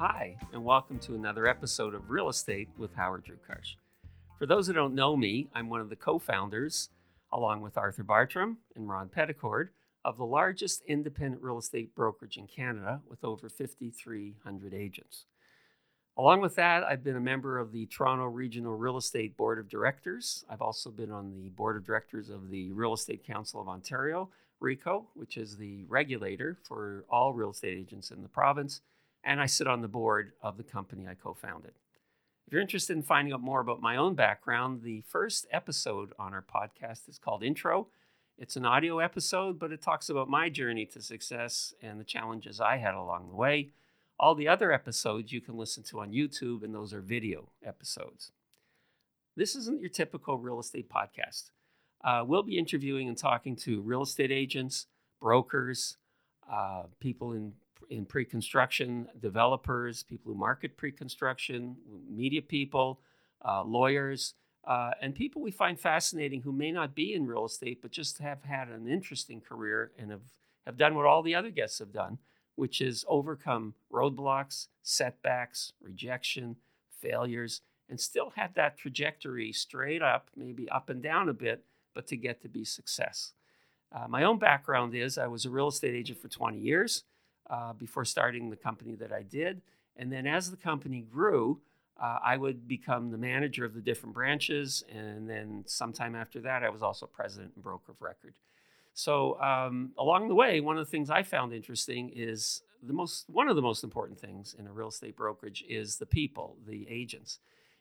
Hi, and welcome to another episode of Real Estate with Howard Drukarsh. For those who don't know me, I'm one of the co founders, along with Arthur Bartram and Ron Petticord, of the largest independent real estate brokerage in Canada with over 5,300 agents. Along with that, I've been a member of the Toronto Regional Real Estate Board of Directors. I've also been on the board of directors of the Real Estate Council of Ontario, RECO, which is the regulator for all real estate agents in the province, and I sit on the board of the company I co founded. If you're interested in finding out more about my own background, the first episode on our podcast is called Intro. It's an audio episode, but it talks about my journey to success and the challenges I had along the way. All the other episodes you can listen to on YouTube, and those are video episodes. This isn't your typical real estate podcast. Uh, we'll be interviewing and talking to real estate agents, brokers, uh, people in in pre-construction, developers, people who market pre-construction, media people, uh, lawyers, uh, and people we find fascinating who may not be in real estate but just have had an interesting career and have, have done what all the other guests have done, which is overcome roadblocks, setbacks, rejection, failures, and still had that trajectory straight up, maybe up and down a bit, but to get to be success. Uh, my own background is I was a real estate agent for 20 years uh, before starting the company that I did. And then as the company grew, uh, I would become the manager of the different branches. And then sometime after that, I was also president and broker of record. So um, along the way, one of the things I found interesting is the most one of the most important things in a real estate brokerage is the people, the agents.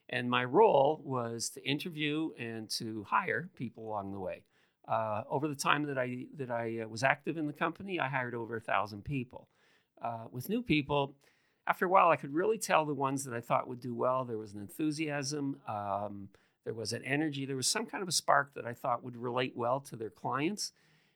And my role was to interview and to hire people along the way. Uh, over the time that I that I uh, was active in the company, I hired over a thousand people. Uh, with new people, after a while, I could really tell the ones that I thought would do well. There was an enthusiasm, um, there was an energy, there was some kind of a spark that I thought would relate well to their clients.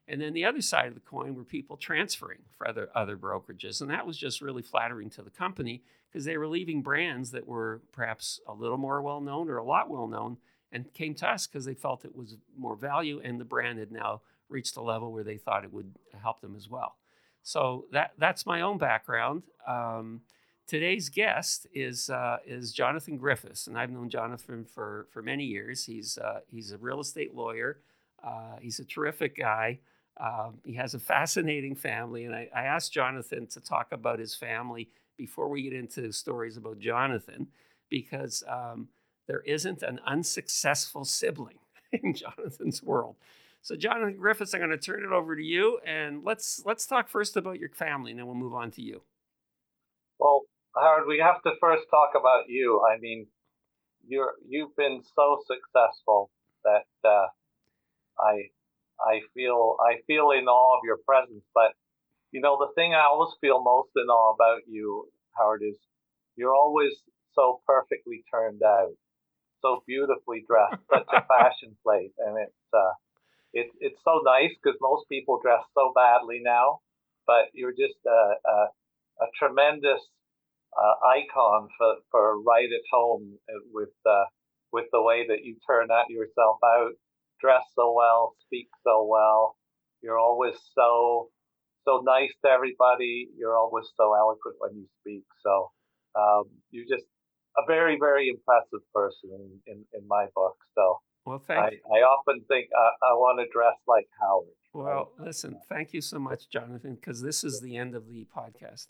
And then the other side of the coin were people transferring for other, other brokerages. And that was just really flattering to the company because they were leaving brands that were perhaps a little more well known or a lot well known and came to us because they felt it was more value and the brand had now reached a level where they thought it would help them as well. So that, that's my own background. Um, today's guest is uh, is Jonathan Griffiths, and I've known Jonathan for for many years. He's uh, he's a real estate lawyer. Uh, he's a terrific guy. Um, he has a fascinating family, and I, I, asked Jonathan to talk about his family before we get into stories about Jonathan, because um, there isn't an unsuccessful sibling in Jonathan's world. So, Jonathan Griffiths, I'm going to turn it over to you, and let's let's talk first about your family, and then we'll move on to you. Well, Howard, we have to first talk about you. I mean, you're you've been so successful that uh, I I feel I feel in awe of your presence. But you know, the thing I always feel most in awe about you, Howard, is you're always so perfectly turned out, so beautifully dressed, such a fashion plate, and it's uh, it, it's so nice because most people dress so badly now, but you're just a, a, a tremendous uh, icon for, for right at home uh, with uh, with the way that you turn out yourself out dress so well, speak so well. You're always so so nice to everybody. You're always so eloquent when you speak. So um, you're just a very very impressive person in, in, in my book. So well, thank I, I often think I, I want to dress like Howard. Well, listen, thank you so much, Jonathan, because this is the end of the podcast.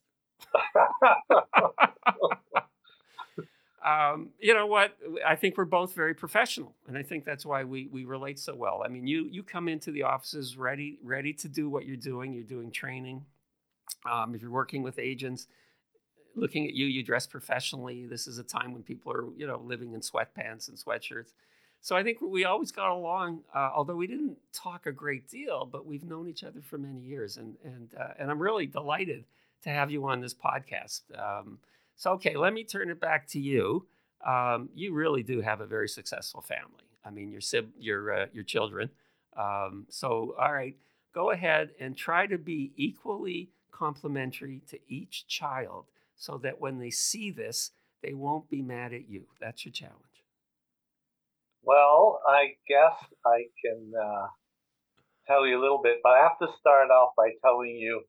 um, you know what? I think we're both very professional, and I think that's why we we relate so well. I mean, you you come into the offices ready ready to do what you're doing. You're doing training. Um, if you're working with agents, looking at you, you dress professionally. This is a time when people are you know living in sweatpants and sweatshirts. So I think we always got along, uh, although we didn't talk a great deal, but we've known each other for many years, and and uh, and I'm really delighted to have you on this podcast. Um, so, okay, let me turn it back to you. Um, you really do have a very successful family. I mean, your sib- your uh, your children. Um, so, all right, go ahead and try to be equally complimentary to each child, so that when they see this, they won't be mad at you. That's your challenge. Well, I guess I can uh, tell you a little bit, but I have to start off by telling you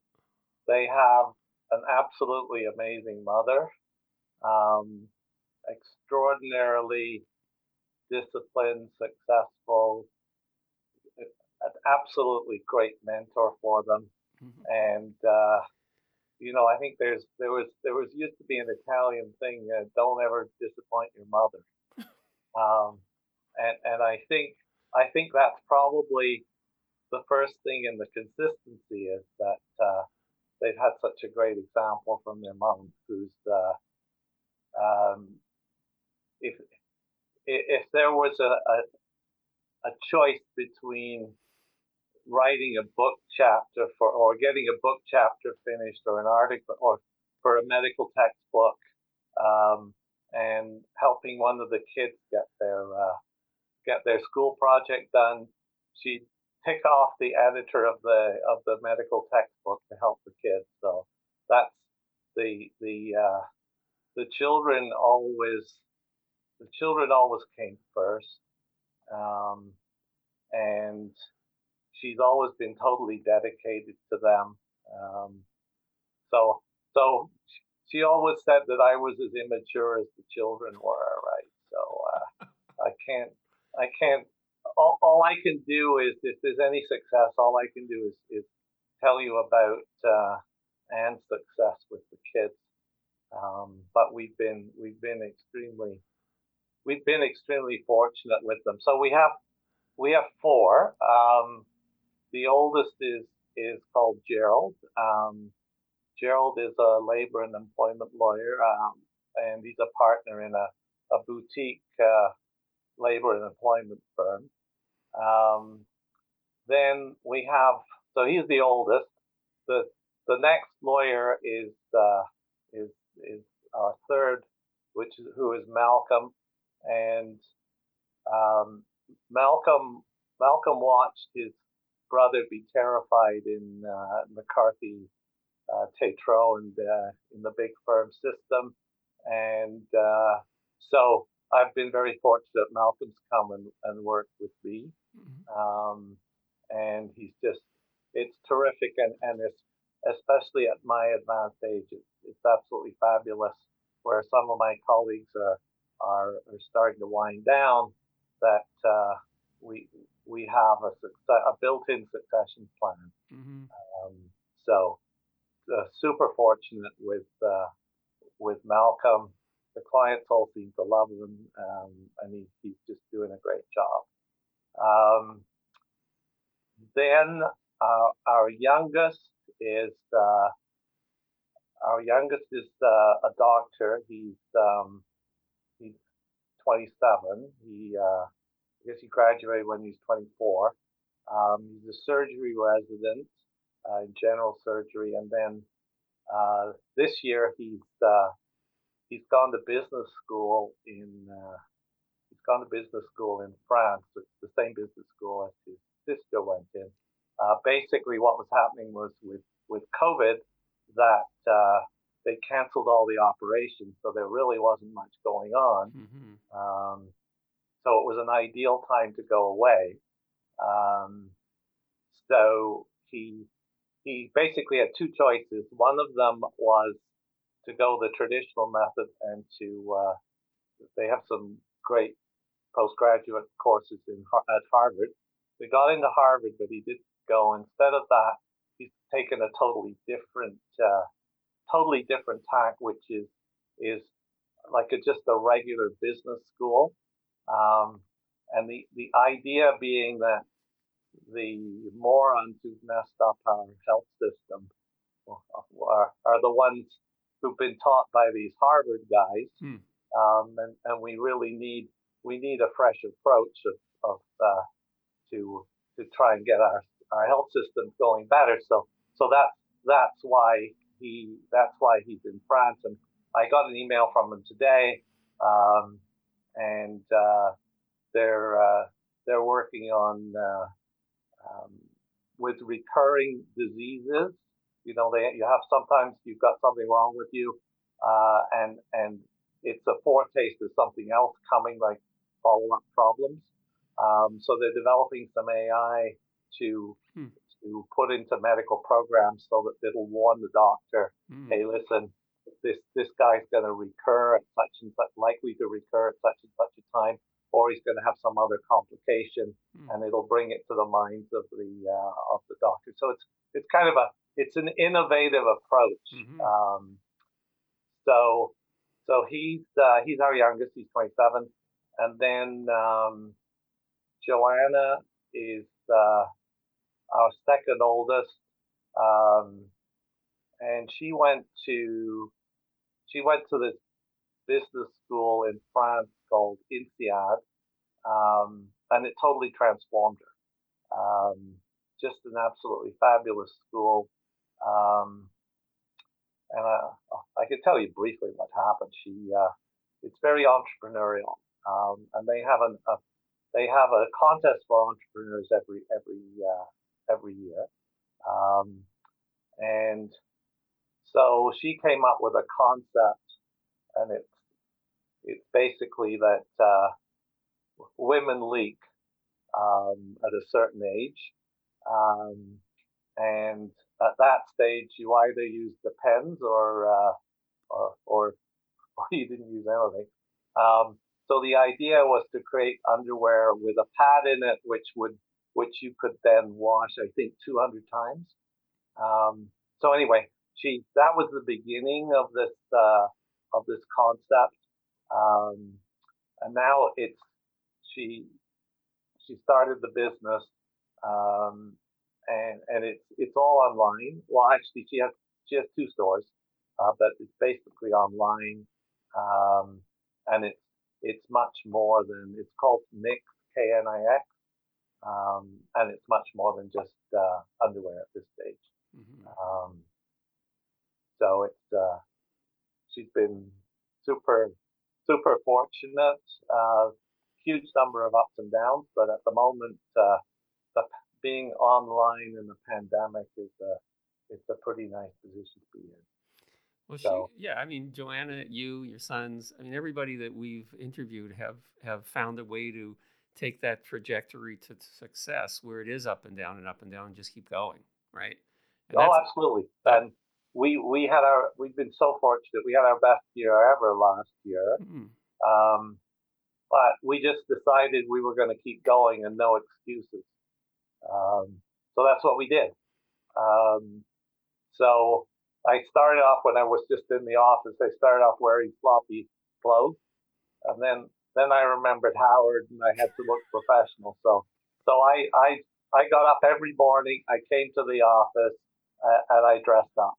they have an absolutely amazing mother um, extraordinarily disciplined, successful, an absolutely great mentor for them. Mm-hmm. And uh, you know, I think there's there was there was used to be an Italian thing: uh, don't ever disappoint your mother. um, and and I think I think that's probably the first thing in the consistency is that uh, they've had such a great example from their mom, who's uh, um, if if there was a, a, a choice between writing a book chapter for or getting a book chapter finished or an article or for a medical textbook um, and helping one of the kids get their uh, get their school project done she'd pick off the editor of the of the medical textbook to help the kids so that's the the uh, the children always the children always came first um, and she's always been totally dedicated to them. Um, so, so she always said that I was as immature as the children were, right? So uh, I can't, I can't. All, all I can do is, if there's any success, all I can do is, is tell you about uh, Anne's success with the kids. Um, but we've been, we've been extremely, we've been extremely fortunate with them. So we have, we have four. Um, the oldest is is called Gerald. Um, Gerald is a labor and employment lawyer, um, and he's a partner in a, a boutique uh, labor and employment firm. Um, then we have, so he's the oldest. The the next lawyer is uh, is is our third, which is who is Malcolm, and um, Malcolm Malcolm watched his brother be terrified in uh, McCarthy, uh, Tétrault, and uh, in the big firm system. And uh, so I've been very fortunate. Malcolm's come and, and worked with me. Mm-hmm. Um, and he's just, it's terrific. And, and it's, especially at my advanced age, it's, it's absolutely fabulous. Where some of my colleagues are, are, are starting to wind down, that uh, we we have a, success, a built-in succession plan. Mm-hmm. Um, so uh, super fortunate with uh, with Malcolm. The clients all seem to love him, um, and he, he's just doing a great job. Um, then uh, our youngest is uh, our youngest is uh, a doctor. He's um, he's 27. He uh, I guess he graduated when he's 24. Um, he's a surgery resident uh, in general surgery, and then uh, this year he's uh, he's gone to business school in uh, he's gone to business school in France. It's the same business school as his sister went in. Uh, basically, what was happening was with with COVID that uh, they canceled all the operations, so there really wasn't much going on. Mm-hmm. Um, so it was an ideal time to go away. Um, so he he basically had two choices. One of them was to go the traditional method and to uh, they have some great postgraduate courses in at Harvard. He got into Harvard, but he didn't go. Instead of that, he's taken a totally different, uh, totally different tack, which is is like a, just a regular business school. Um, and the, the idea being that the morons who've messed up our health system are, are the ones who've been taught by these Harvard guys. Hmm. Um, and, and we really need we need a fresh approach of, of uh, to to try and get our, our health system going better. So so that's that's why he that's why he's in France. And I got an email from him today. Um, and uh, they're uh, they're working on uh, um, with recurring diseases. You know, they you have sometimes you've got something wrong with you, uh, and and it's a foretaste of something else coming, like follow up problems. Um, so they're developing some AI to hmm. to put into medical programs so that it'll warn the doctor, hmm. hey, listen, this this guy's going to recur at such and such, likely to recur at such and such a time, or he's going to have some other complication, mm. and it'll bring it to the minds of the uh, of the doctor. So it's it's kind of a it's an innovative approach. Mm-hmm. Um, so so he's uh, he's our youngest. He's 27, and then um, Joanna is uh, our second oldest, um, and she went to she went to this business school in France called INSEAD, um, and it totally transformed her. Um, just an absolutely fabulous school. Um, and uh, I could tell you briefly what happened. She, uh, it's very entrepreneurial, um, and they have an, a, they have a contest for entrepreneurs every every uh, every year, um, and so she came up with a concept, and it's it's basically that uh, women leak um, at a certain age, um, and at that stage you either use the pens or uh, or, or, or you didn't use anything. Um, so the idea was to create underwear with a pad in it, which would which you could then wash, I think, 200 times. Um, so anyway, she that was the beginning of this uh, of this concept, um, and now it's she she started the business, um, and and it's it's all online. Well, actually, she has she has two stores, uh, but it's basically online, um, and it's it's much more than it's called Knix K N I X, um, and it's much more than just uh, underwear at this stage. Mm-hmm. Um, so it's uh, she's been super super fortunate. Uh, huge number of ups and downs, but at the moment, uh, being online in the pandemic is a it's a pretty nice position to be in. Well, so, she, yeah, I mean, Joanna, you, your sons, I mean, everybody that we've interviewed have have found a way to take that trajectory to success where it is up and down and up and down and just keep going, right? And oh, absolutely. And we we had our we've been so fortunate. We had our best year ever last year. Mm-hmm. Um, but we just decided we were going to keep going and no excuses. Um, so that's what we did. Um, so I started off when I was just in the office. I started off wearing floppy clothes, and then then I remembered Howard, and I had to look professional. So so I I I got up every morning. I came to the office uh, and I dressed up,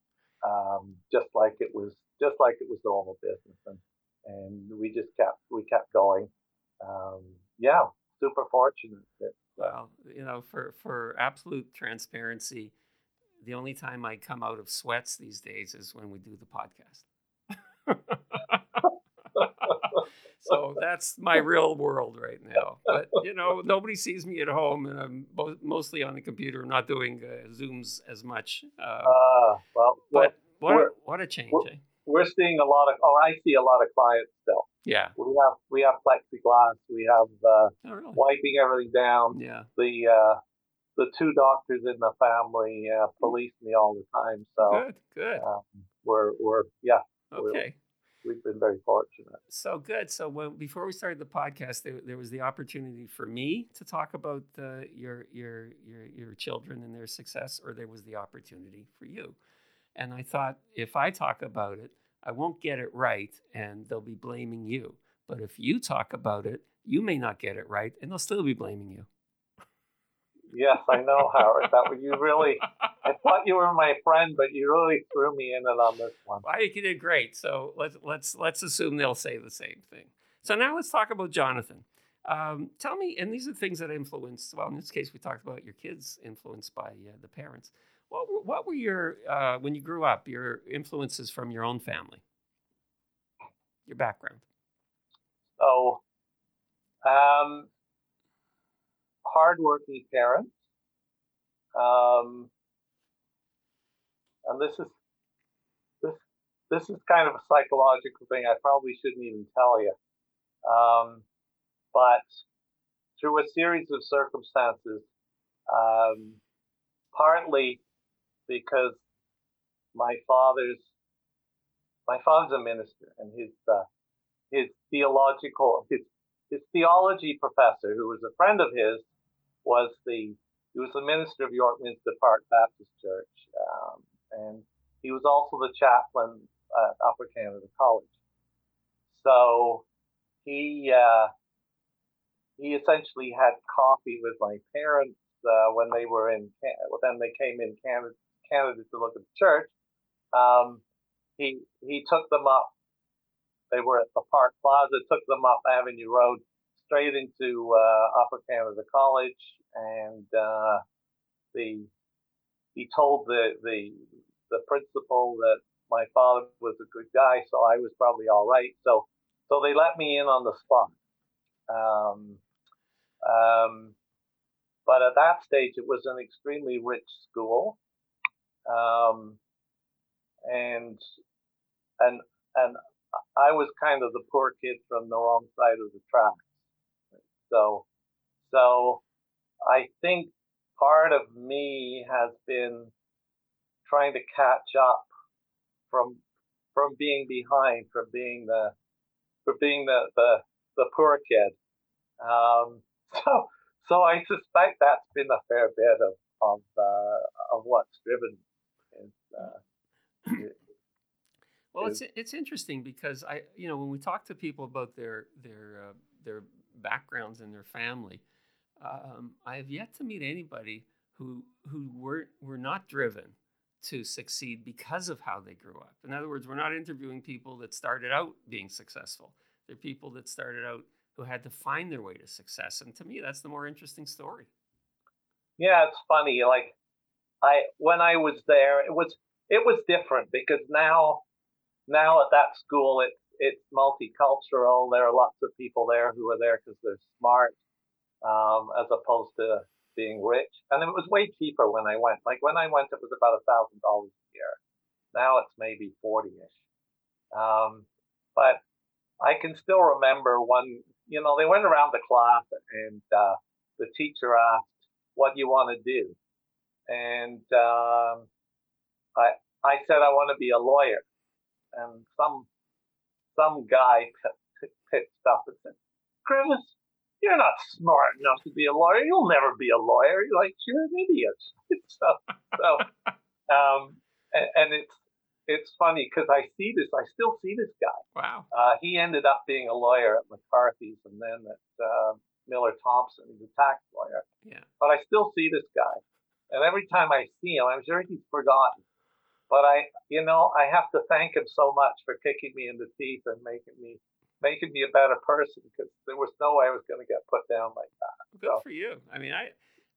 um, just like it was just like it was normal business, and and we just kept we kept going um, yeah, super fortunate. Well, you know, for for absolute transparency, the only time I come out of sweats these days is when we do the podcast. so that's my real world right now. But you know, nobody sees me at home, and I'm mostly on the computer. I'm not doing uh, Zooms as much. Um, uh, well, but what a, what a change! We're, eh? we're seeing a lot of, or I see a lot of clients still yeah. We have we have plexiglass. We have uh, oh, really? wiping everything down. Yeah. The uh, the two doctors in the family uh, police me all the time. So good, good. Um, we're we're yeah. Okay. we have been very fortunate. So good. So when before we started the podcast, there, there was the opportunity for me to talk about uh, your your your your children and their success, or there was the opportunity for you. And I thought if I talk about it, I won't get it right and they'll be blaming you. But if you talk about it, you may not get it right and they'll still be blaming you. Yes, I know, Howard. That was you really. I thought you were my friend, but you really threw me in it on this one. I think you did great. So let's let's let's assume they'll say the same thing. So now let's talk about Jonathan. Um, tell me, and these are things that influence. Well, in this case, we talked about your kids influenced by uh, the parents. What were, what were your, uh, when you grew up, your influences from your own family, your background? Oh, um, hardworking parents. Um, and this is this this is kind of a psychological thing. I probably shouldn't even tell you, um, but through a series of circumstances, um, partly because my father's my father's a minister, and his uh, his theological his his theology professor, who was a friend of his, was the he was the minister of York Minster Park Baptist Church, um, and he was also the chaplain at Upper Canada College. So he uh, he essentially had coffee with my parents uh, when they were in then they came in Canada Canada to look at the church. Um, he he took them up. They were at the Park Plaza. Took them up Avenue Road straight into uh, Upper Canada College, and uh, the he told the the the principal that my father was a good guy, so I was probably all right. So so they let me in on the spot. Um, um, but at that stage, it was an extremely rich school. Um, and and and I was kind of the poor kid from the wrong side of the tracks. So so I think part of me has been trying to catch up from from being behind, from being the for being the the, the poor kid. Um, so so I suspect that's been a fair bit of of uh, of what's driven. Is, uh, well, it's it's interesting because I you know when we talk to people about their their uh, their backgrounds and their family, um, I have yet to meet anybody who who were were not driven to succeed because of how they grew up. In other words, we're not interviewing people that started out being successful. They're people that started out who had to find their way to success. And to me, that's the more interesting story. Yeah, it's funny. Like I when I was there, it was it was different because now now at that school it it's multicultural. There are lots of people there who are there because they're smart, um, as opposed to being rich. And it was way cheaper when I went. Like when I went, it was about a thousand dollars a year. Now it's maybe forty ish. Um, but I can still remember one you know, they went around the class and uh, the teacher asked, "What do you want to do?" And um, I I said I want to be a lawyer, and some some guy p- p- pitched up and said, "Chris, you're not smart enough to be a lawyer. You'll never be a lawyer. You're like you're an idiot." so so um, and, and it's it's funny because I see this. I still see this guy. Wow. Uh, he ended up being a lawyer at McCarthy's and then at uh, Miller Thomson. He's a tax lawyer. Yeah. But I still see this guy, and every time I see him, I'm sure he's forgotten. But I, you know, I have to thank him so much for kicking me in the teeth and making me making me a better person because there was no way I was going to get put down like that. Good so. for you. I mean, I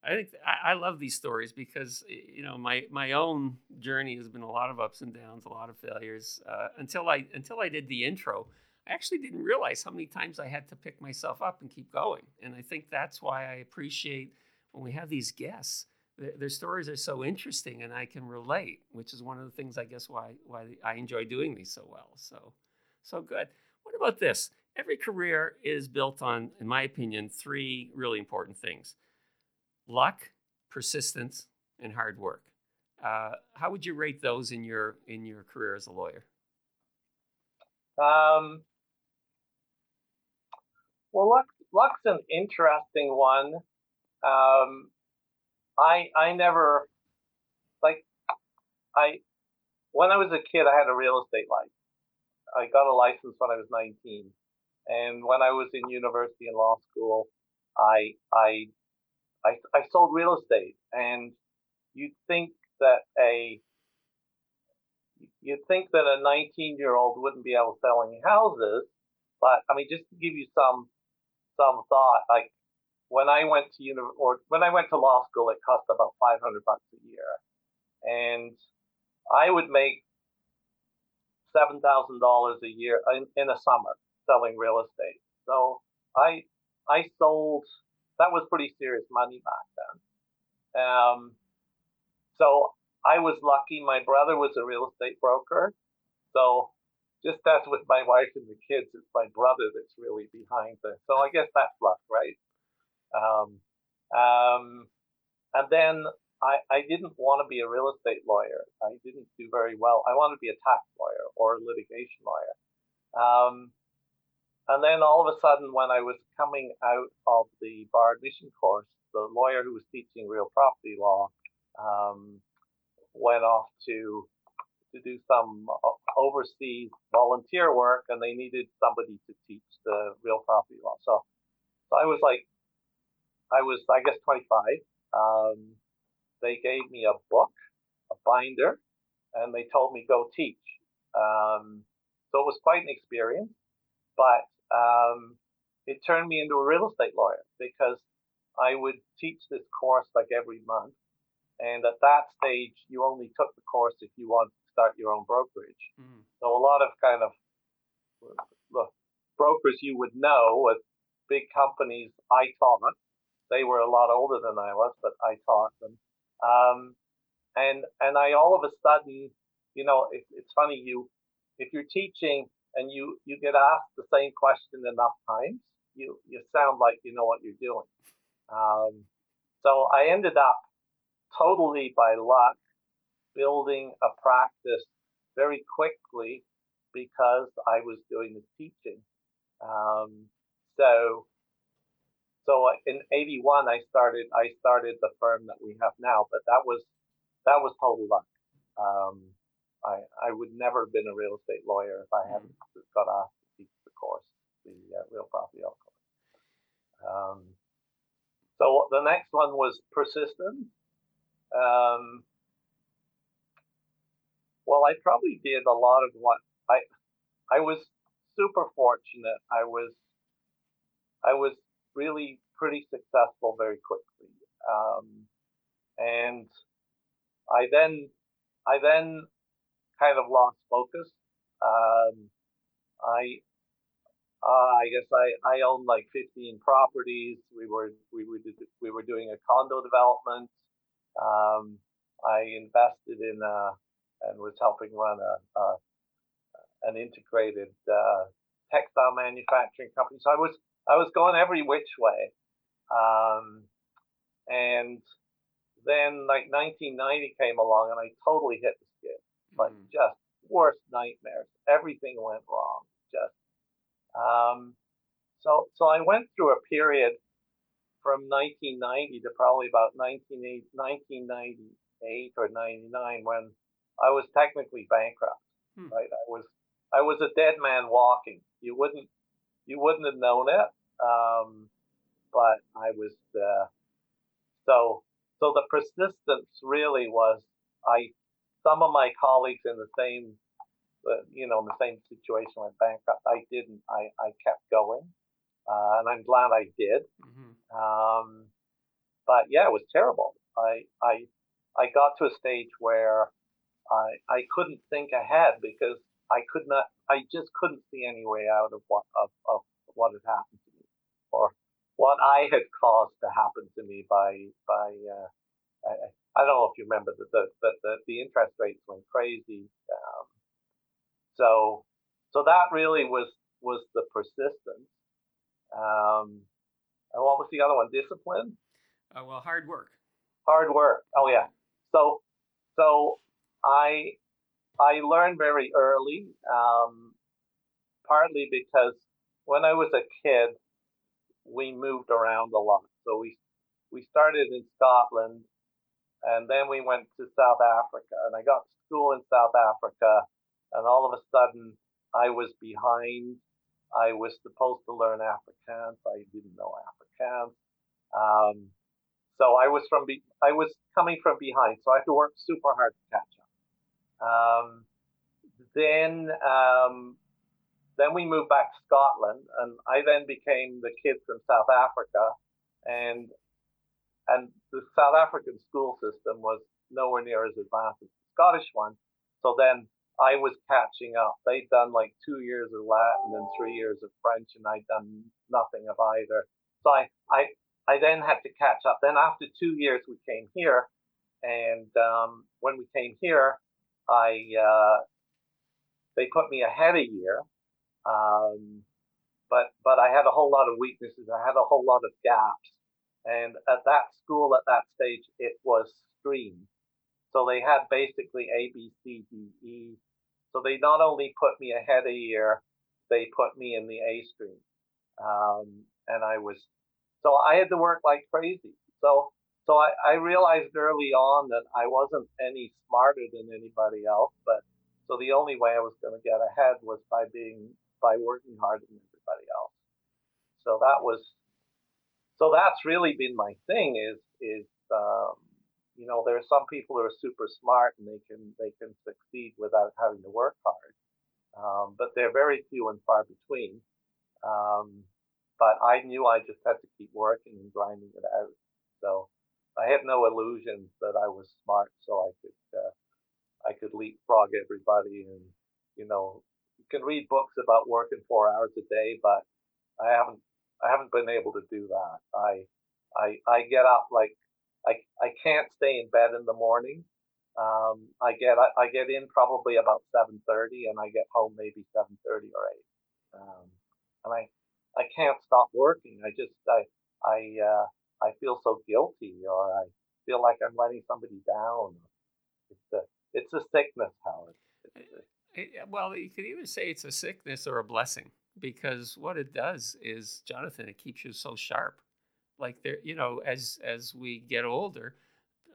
I think I, I, love these stories because you know my my own journey has been a lot of ups and downs, a lot of failures. Uh, until I until I did the intro, I actually didn't realize how many times I had to pick myself up and keep going. And I think that's why I appreciate when we have these guests. Their, stories are so interesting, and I can relate, which is one of the things I guess why why I enjoy doing these so well. So so good. What about this? Every career is built on, in my opinion, three really important things luck, persistence, and hard work. Uh, how would you rate those in your in your career as a lawyer? Um, well, luck luck's an interesting one. Um, I I never like I when I was a kid I had a real estate license. I got a license when I was 19, and when I was in university and law school, I I I, I sold real estate, and you'd think that a you'd think that a 19 year old wouldn't be able to sell houses, but I mean, just to give you some some thought, like when I went to uni- or when I went to law school, it cost about 500 bucks a year, and I would make seven thousand dollars a year in, in a summer selling real estate. So I I sold that was pretty serious money back then. Um, so I was lucky. My brother was a real estate broker. So just as with my wife and the kids, it's my brother that's really behind this. So I guess that's luck, right? Um, um, and then I, I didn't want to be a real estate lawyer. I didn't do very well. I wanted to be a tax lawyer or a litigation lawyer. Um, and then all of a sudden, when I was coming out of the bar admission course, the lawyer who was teaching real property law um, went off to to do some overseas volunteer work, and they needed somebody to teach the real property law. So, so I was like, I was, I guess, 25. Um, they gave me a book, a binder, and they told me go teach. Um, so it was quite an experience, but um, it turned me into a real estate lawyer because I would teach this course like every month. And at that stage, you only took the course if you wanted to start your own brokerage. Mm. So a lot of kind of look, brokers you would know with big companies, I taught. They were a lot older than I was, but I taught them. Um, and and I all of a sudden, you know, it, it's funny you if you're teaching and you you get asked the same question enough times, you you sound like you know what you're doing. Um, so I ended up totally by luck building a practice very quickly because I was doing the teaching. Um, so so in 81 i started i started the firm that we have now but that was that was total luck. Um, i i would never have been a real estate lawyer if i hadn't got asked to teach the course the uh, real property law course. Um, so the next one was persistence. Um, well i probably did a lot of what i i was super fortunate. I was i was really pretty successful very quickly. Um, and I then I then kind of lost focus. Um, I uh, I guess I, I owned like 15 properties. We were we were we were doing a condo development. Um, I invested in a, and was helping run a, a an integrated uh, textile manufacturing company. So I was I was going every which way. Um, and then like 1990 came along and I totally hit the skid. Like mm. just worst nightmares. Everything went wrong. Just um, so so I went through a period from 1990 to probably about 1998 or 99 when I was technically bankrupt. Hmm. Right, I was I was a dead man walking. You wouldn't you wouldn't have known it. Um, but I was uh, so so the persistence really was I some of my colleagues in the same uh, you know in the same situation went bankrupt. I didn't. I I kept going, uh, and I'm glad I did. Mm-hmm. Um, but yeah, it was terrible. I I I got to a stage where I I couldn't think ahead because I could not. I just couldn't see any way out of what of, of what had happened to me, or what I had caused to happen to me by by uh, I, I, don't know if you remember that the, the, the, the, interest rates went crazy. Um, so so that really was was the persistence. Um, and what was the other one? Discipline. Uh, well, hard work. Hard work. Oh yeah. So so I I learned very early, um, partly because when I was a kid, we moved around a lot. So we we started in Scotland, and then we went to South Africa, and I got to school in South Africa, and all of a sudden I was behind. I was supposed to learn Afrikaans. I didn't know Afrikaans. Um, so I was from be- I was coming from behind, so I had to work super hard to catch up. Um, then um, then we moved back to Scotland, and I then became the kid from South Africa, and and the South African school system was nowhere near as advanced as the Scottish one. So then I was catching up. They'd done like two years of Latin and three years of French, and I'd done nothing of either. So I I I then had to catch up. Then after two years, we came here, and um, when we came here, I uh, they put me ahead a year um, but but I had a whole lot of weaknesses. I had a whole lot of gaps, And at that school, at that stage, it was streamed. So they had basically A, B, C, D, E. So they not only put me ahead a year, they put me in the A stream. Um, and I was, so I had to work like crazy. So, so I, I realized early on that I wasn't any smarter than anybody else, but so the only way I was going to get ahead was by being, by working harder than everybody else. So that was, so that's really been my thing is, is, um, you know, there are some people who are super smart and they can they can succeed without having to work hard, um, but they're very few and far between. Um, but I knew I just had to keep working and grinding it out. So I had no illusions that I was smart, so I could uh, I could leapfrog everybody. And you know, can read books about working four hours a day, but I haven't I haven't been able to do that. I I I get up like I, I can't stay in bed in the morning. Um, I get I, I, get in probably about seven thirty, and I get home maybe seven thirty or eight. Um, and I I can't stop working. I just I I uh, I feel so guilty, or I feel like I'm letting somebody down. It's a it's a sickness, Howard. It, eh, eh, well, you could even say it's a sickness or a blessing because what it does is, Jonathan, it keeps you so sharp like there you know as as we get older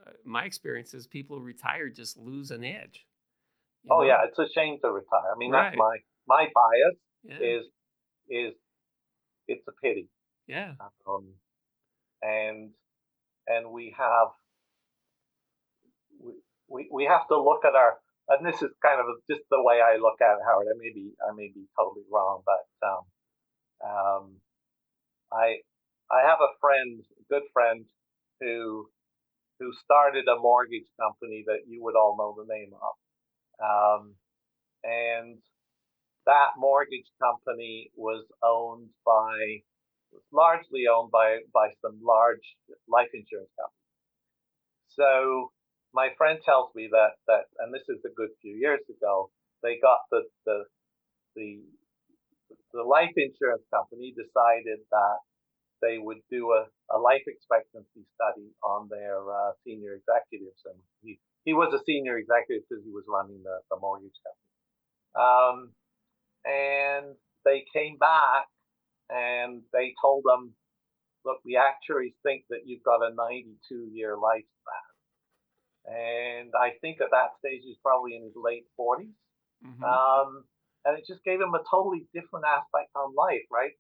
uh, my experience is people who retire just lose an edge oh know? yeah it's a shame to retire i mean right. that's my my bias yeah. is is it's a pity yeah um, and and we have we, we we have to look at our and this is kind of just the way I look at it, Howard. I may be I may be totally wrong, but um, um, I I have a friend, a good friend, who who started a mortgage company that you would all know the name of, um, and that mortgage company was owned by was largely owned by by some large life insurance companies. So my friend tells me that that and this is a good few years ago they got the the the the life insurance company decided that they would do a, a life expectancy study on their uh, senior executives. And he, he was a senior executive because he was running the, the mortgage company. Um, and they came back and they told them, look, the actuaries think that you've got a 92 year lifespan. And I think at that stage he's probably in his late 40s. Mm-hmm. Um, and it just gave him a totally different aspect on life, right?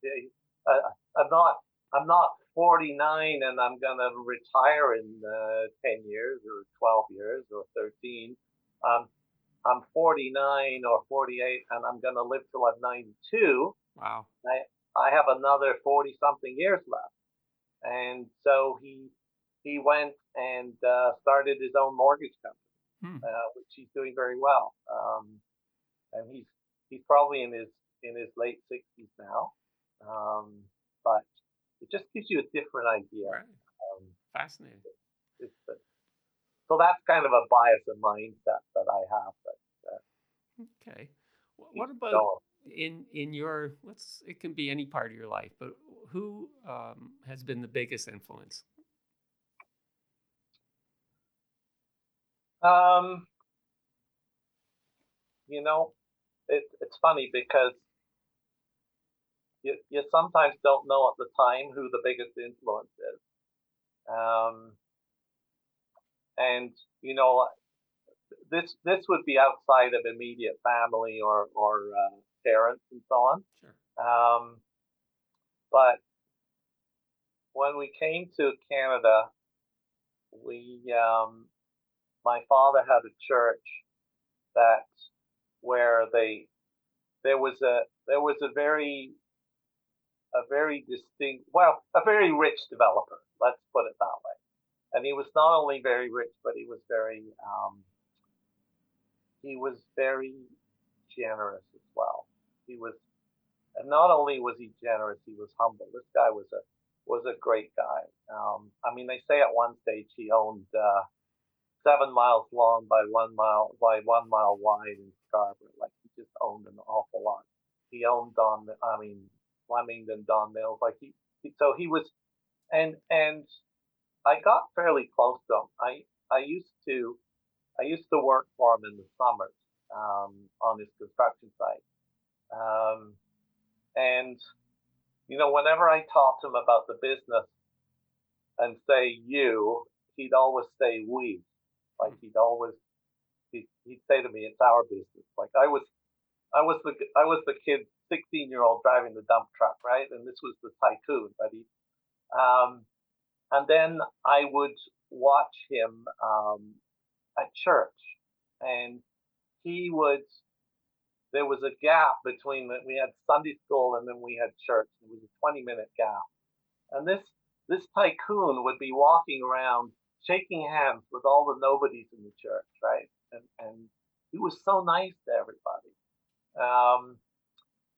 Uh, I'm not I'm not 49 and I'm going to retire in uh, 10 years or 12 years or 13. Um, I'm 49 or 48 and I'm going to live till I'm 92. Wow. I, I have another 40 something years left. And so he he went and uh, started his own mortgage company, hmm. uh, which he's doing very well. Um, and he's he's probably in his in his late 60s now. Um, but it just gives you a different idea. Right. Um, Fascinating. It's, it's, so that's kind of a bias and mindset that I have. But, uh, okay. What about going. in in your let's it can be any part of your life, but who um, has been the biggest influence? Um, you know, it, it's funny because you, you sometimes don't know at the time who the biggest influence is. Um, and you know, this this would be outside of immediate family or or uh, parents and so on. Sure. Um, but when we came to Canada, we um, my father had a church that where they there was a there was a very a very distinct, well, a very rich developer. Let's put it that way. And he was not only very rich, but he was very, um, he was very generous as well. He was, and not only was he generous, he was humble. This guy was a was a great guy. Um, I mean, they say at one stage he owned uh, seven miles long by one mile by one mile wide in Scarborough. Like he just owned an awful lot. He owned on, I mean, Flemingdon, Don Mills. Like he, he, so he was, and and I got fairly close to him. I I used to I used to work for him in the summers um, on his construction site, um, and you know whenever I talked to him about the business and say you, he'd always say we, like he'd always he'd, he'd say to me, "It's our business." Like I was I was the I was the kid, sixteen year old driving the dump truck, right? And this was the tycoon, but he, um, and then I would watch him um, at church, and he would. There was a gap between that. We had Sunday school and then we had church. It was a twenty minute gap, and this this tycoon would be walking around shaking hands with all the nobodies in the church, right? And and he was so nice to everybody. Um,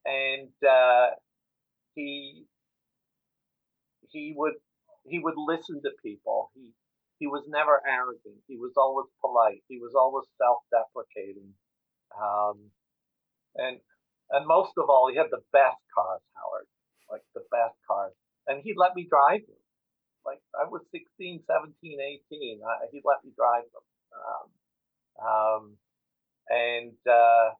and uh, he he would he would listen to people. He he was never arrogant. He was always polite. He was always self-deprecating. Um, and and most of all, he had the best cars, Howard, like the best cars. And he'd let me drive them. Like I was 16, 17, 18. I, he'd let me drive them. Um, um, and uh,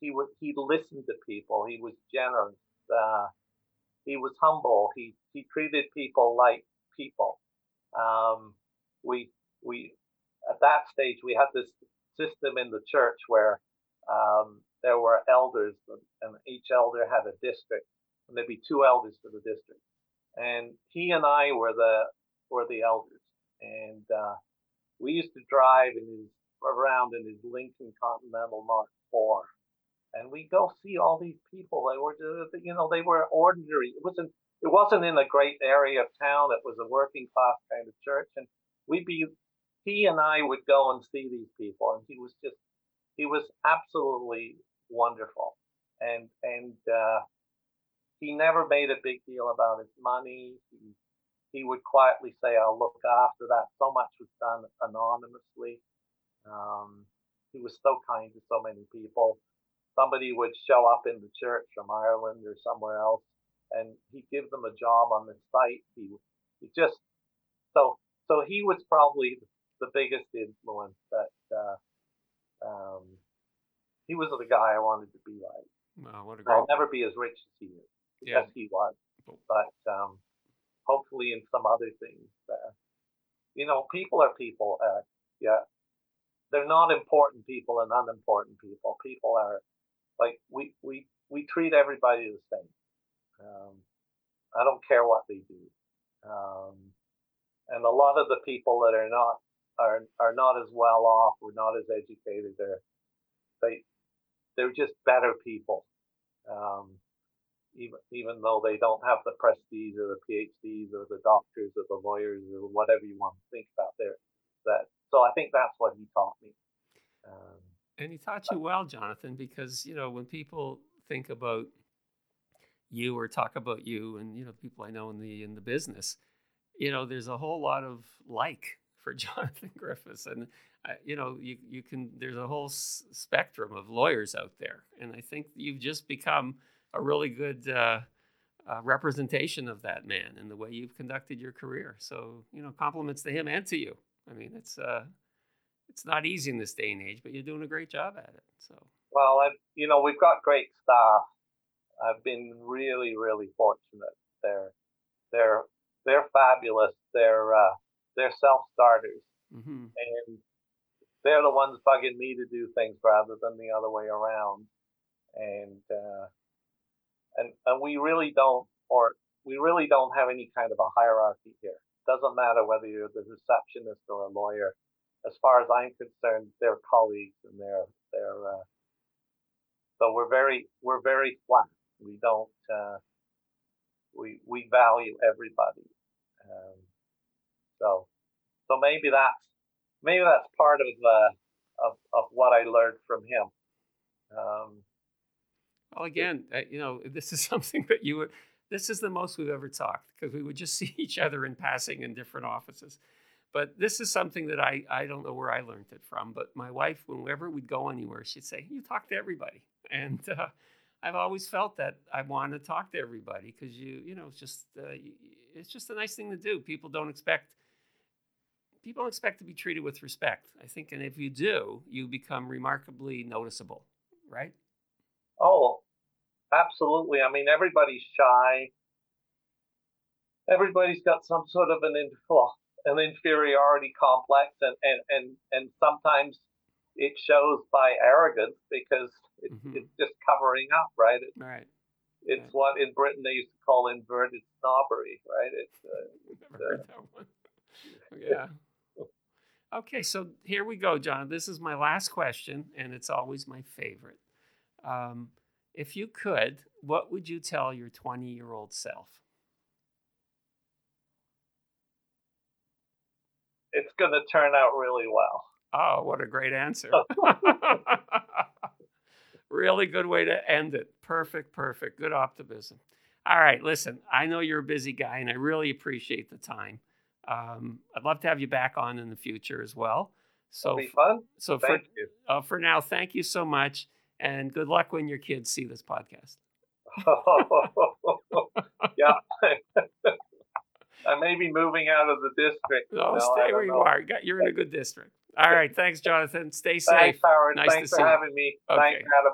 he was he listened to people. He was generous. Uh, he was humble. He he treated people like people. Um, we we at that stage we had this system in the church where um, there were elders, and each elder had a district, and there'd be two elders for the district. And he and I were the were the elders, and uh, we used to drive in his around in his Lincoln Continental Mark IV, and we go see all these people. They were, you know, they were ordinary. It wasn't, it wasn't in a great area of town. It was a working class kind of church, and we'd be, he and I would go and see these people, and he was just, he was absolutely wonderful, and and uh, he never made a big deal about his money. He, he would quietly say, "I'll look after that." So much was done anonymously. Um, he was so kind to so many people somebody would show up in the church from Ireland or somewhere else, and he'd give them a job on the site. He, he just so so he was probably the biggest influence that uh, um, he was the guy I wanted to be like. Wow, what a great... I'll never be as rich as he is, yeah. as he was, but um, hopefully in some other things. Uh, you know, people are people. Uh, yeah, they're not important people and unimportant people. People are like we we we treat everybody the same. Um, I don't care what they do, um, and a lot of the people that are not are are not as well off or not as educated. They're they they're just better people, um, even even though they don't have the prestige or the PhDs or the doctors or the lawyers or whatever you want to think about there. That so I think that's what he taught me. Um, and he taught you well, Jonathan, because you know when people think about you or talk about you, and you know people I know in the in the business, you know there's a whole lot of like for Jonathan Griffiths, and uh, you know you you can there's a whole s- spectrum of lawyers out there, and I think you've just become a really good. Uh, uh, representation of that man and the way you've conducted your career. So, you know, compliments to him and to you. I mean, it's uh, it's not easy in this day and age, but you're doing a great job at it. So well, I've, you know, we've got great staff. I've been really, really fortunate. They're they're they're fabulous. They're uh, they're self starters, mm-hmm. and they're the ones bugging me to do things rather than the other way around. And uh, and and we really don't, or we really don't have any kind of a hierarchy here. Doesn't matter whether you're the receptionist or a lawyer as far as I'm concerned, they're colleagues and they're they're uh, so we're very we're very flat. We don't uh, we we value everybody. Um, so so maybe that's maybe that's part of uh, of of what I learned from him. Um, well, again, uh, you know, this is something that you would. This is the most we've ever talked because we would just see each other in passing in different offices. But this is something that I, I don't know where I learned it from, but my wife, whenever we'd go anywhere, she'd say, You talk to everybody. And uh, I've always felt that I want to talk to everybody because you, you know, it's just uh, it's just a nice thing to do. People don't expect people don't expect to be treated with respect. I think, and if you do, you become remarkably noticeable, right? Oh, absolutely. I mean, everybody's shy. Everybody's got some sort of an well, an inferiority complex, and and and and sometimes it shows by arrogance because it's, mm-hmm. it's just covering up, right? It, right. It's right. what in Britain they used to call inverted snobbery, right? It's, uh, that one. yeah. Okay, so here we go, John. This is my last question, and it's always my favorite. Um, if you could, what would you tell your 20 year old self? It's going to turn out really well. Oh, what a great answer. really good way to end it. Perfect, perfect. Good optimism. All right, listen, I know you're a busy guy and I really appreciate the time. Um, I'd love to have you back on in the future as well. So, fun. So thank for, you. Uh, for now, thank you so much and good luck when your kids see this podcast. yeah. I may be moving out of the district. No, stay where you know. are. You're in a good district. All right. Thanks, Jonathan. Stay safe. Thanks, Howard. Nice Thanks for having me. Okay. Thanks, Adam.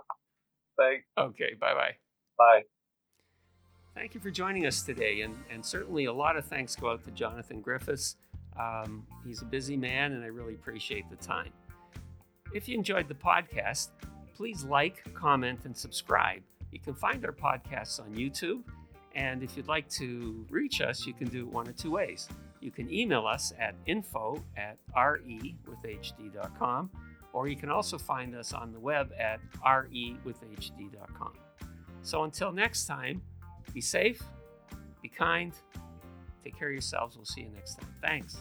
Thanks. Okay. Bye bye. Bye. Thank you for joining us today. And, and certainly a lot of thanks go out to Jonathan Griffiths. Um, he's a busy man, and I really appreciate the time. If you enjoyed the podcast, please like, comment, and subscribe. You can find our podcasts on YouTube. And if you'd like to reach us, you can do it one of two ways. You can email us at info at rewithhd.com, or you can also find us on the web at rewithhd.com. So until next time, be safe, be kind, take care of yourselves. We'll see you next time. Thanks.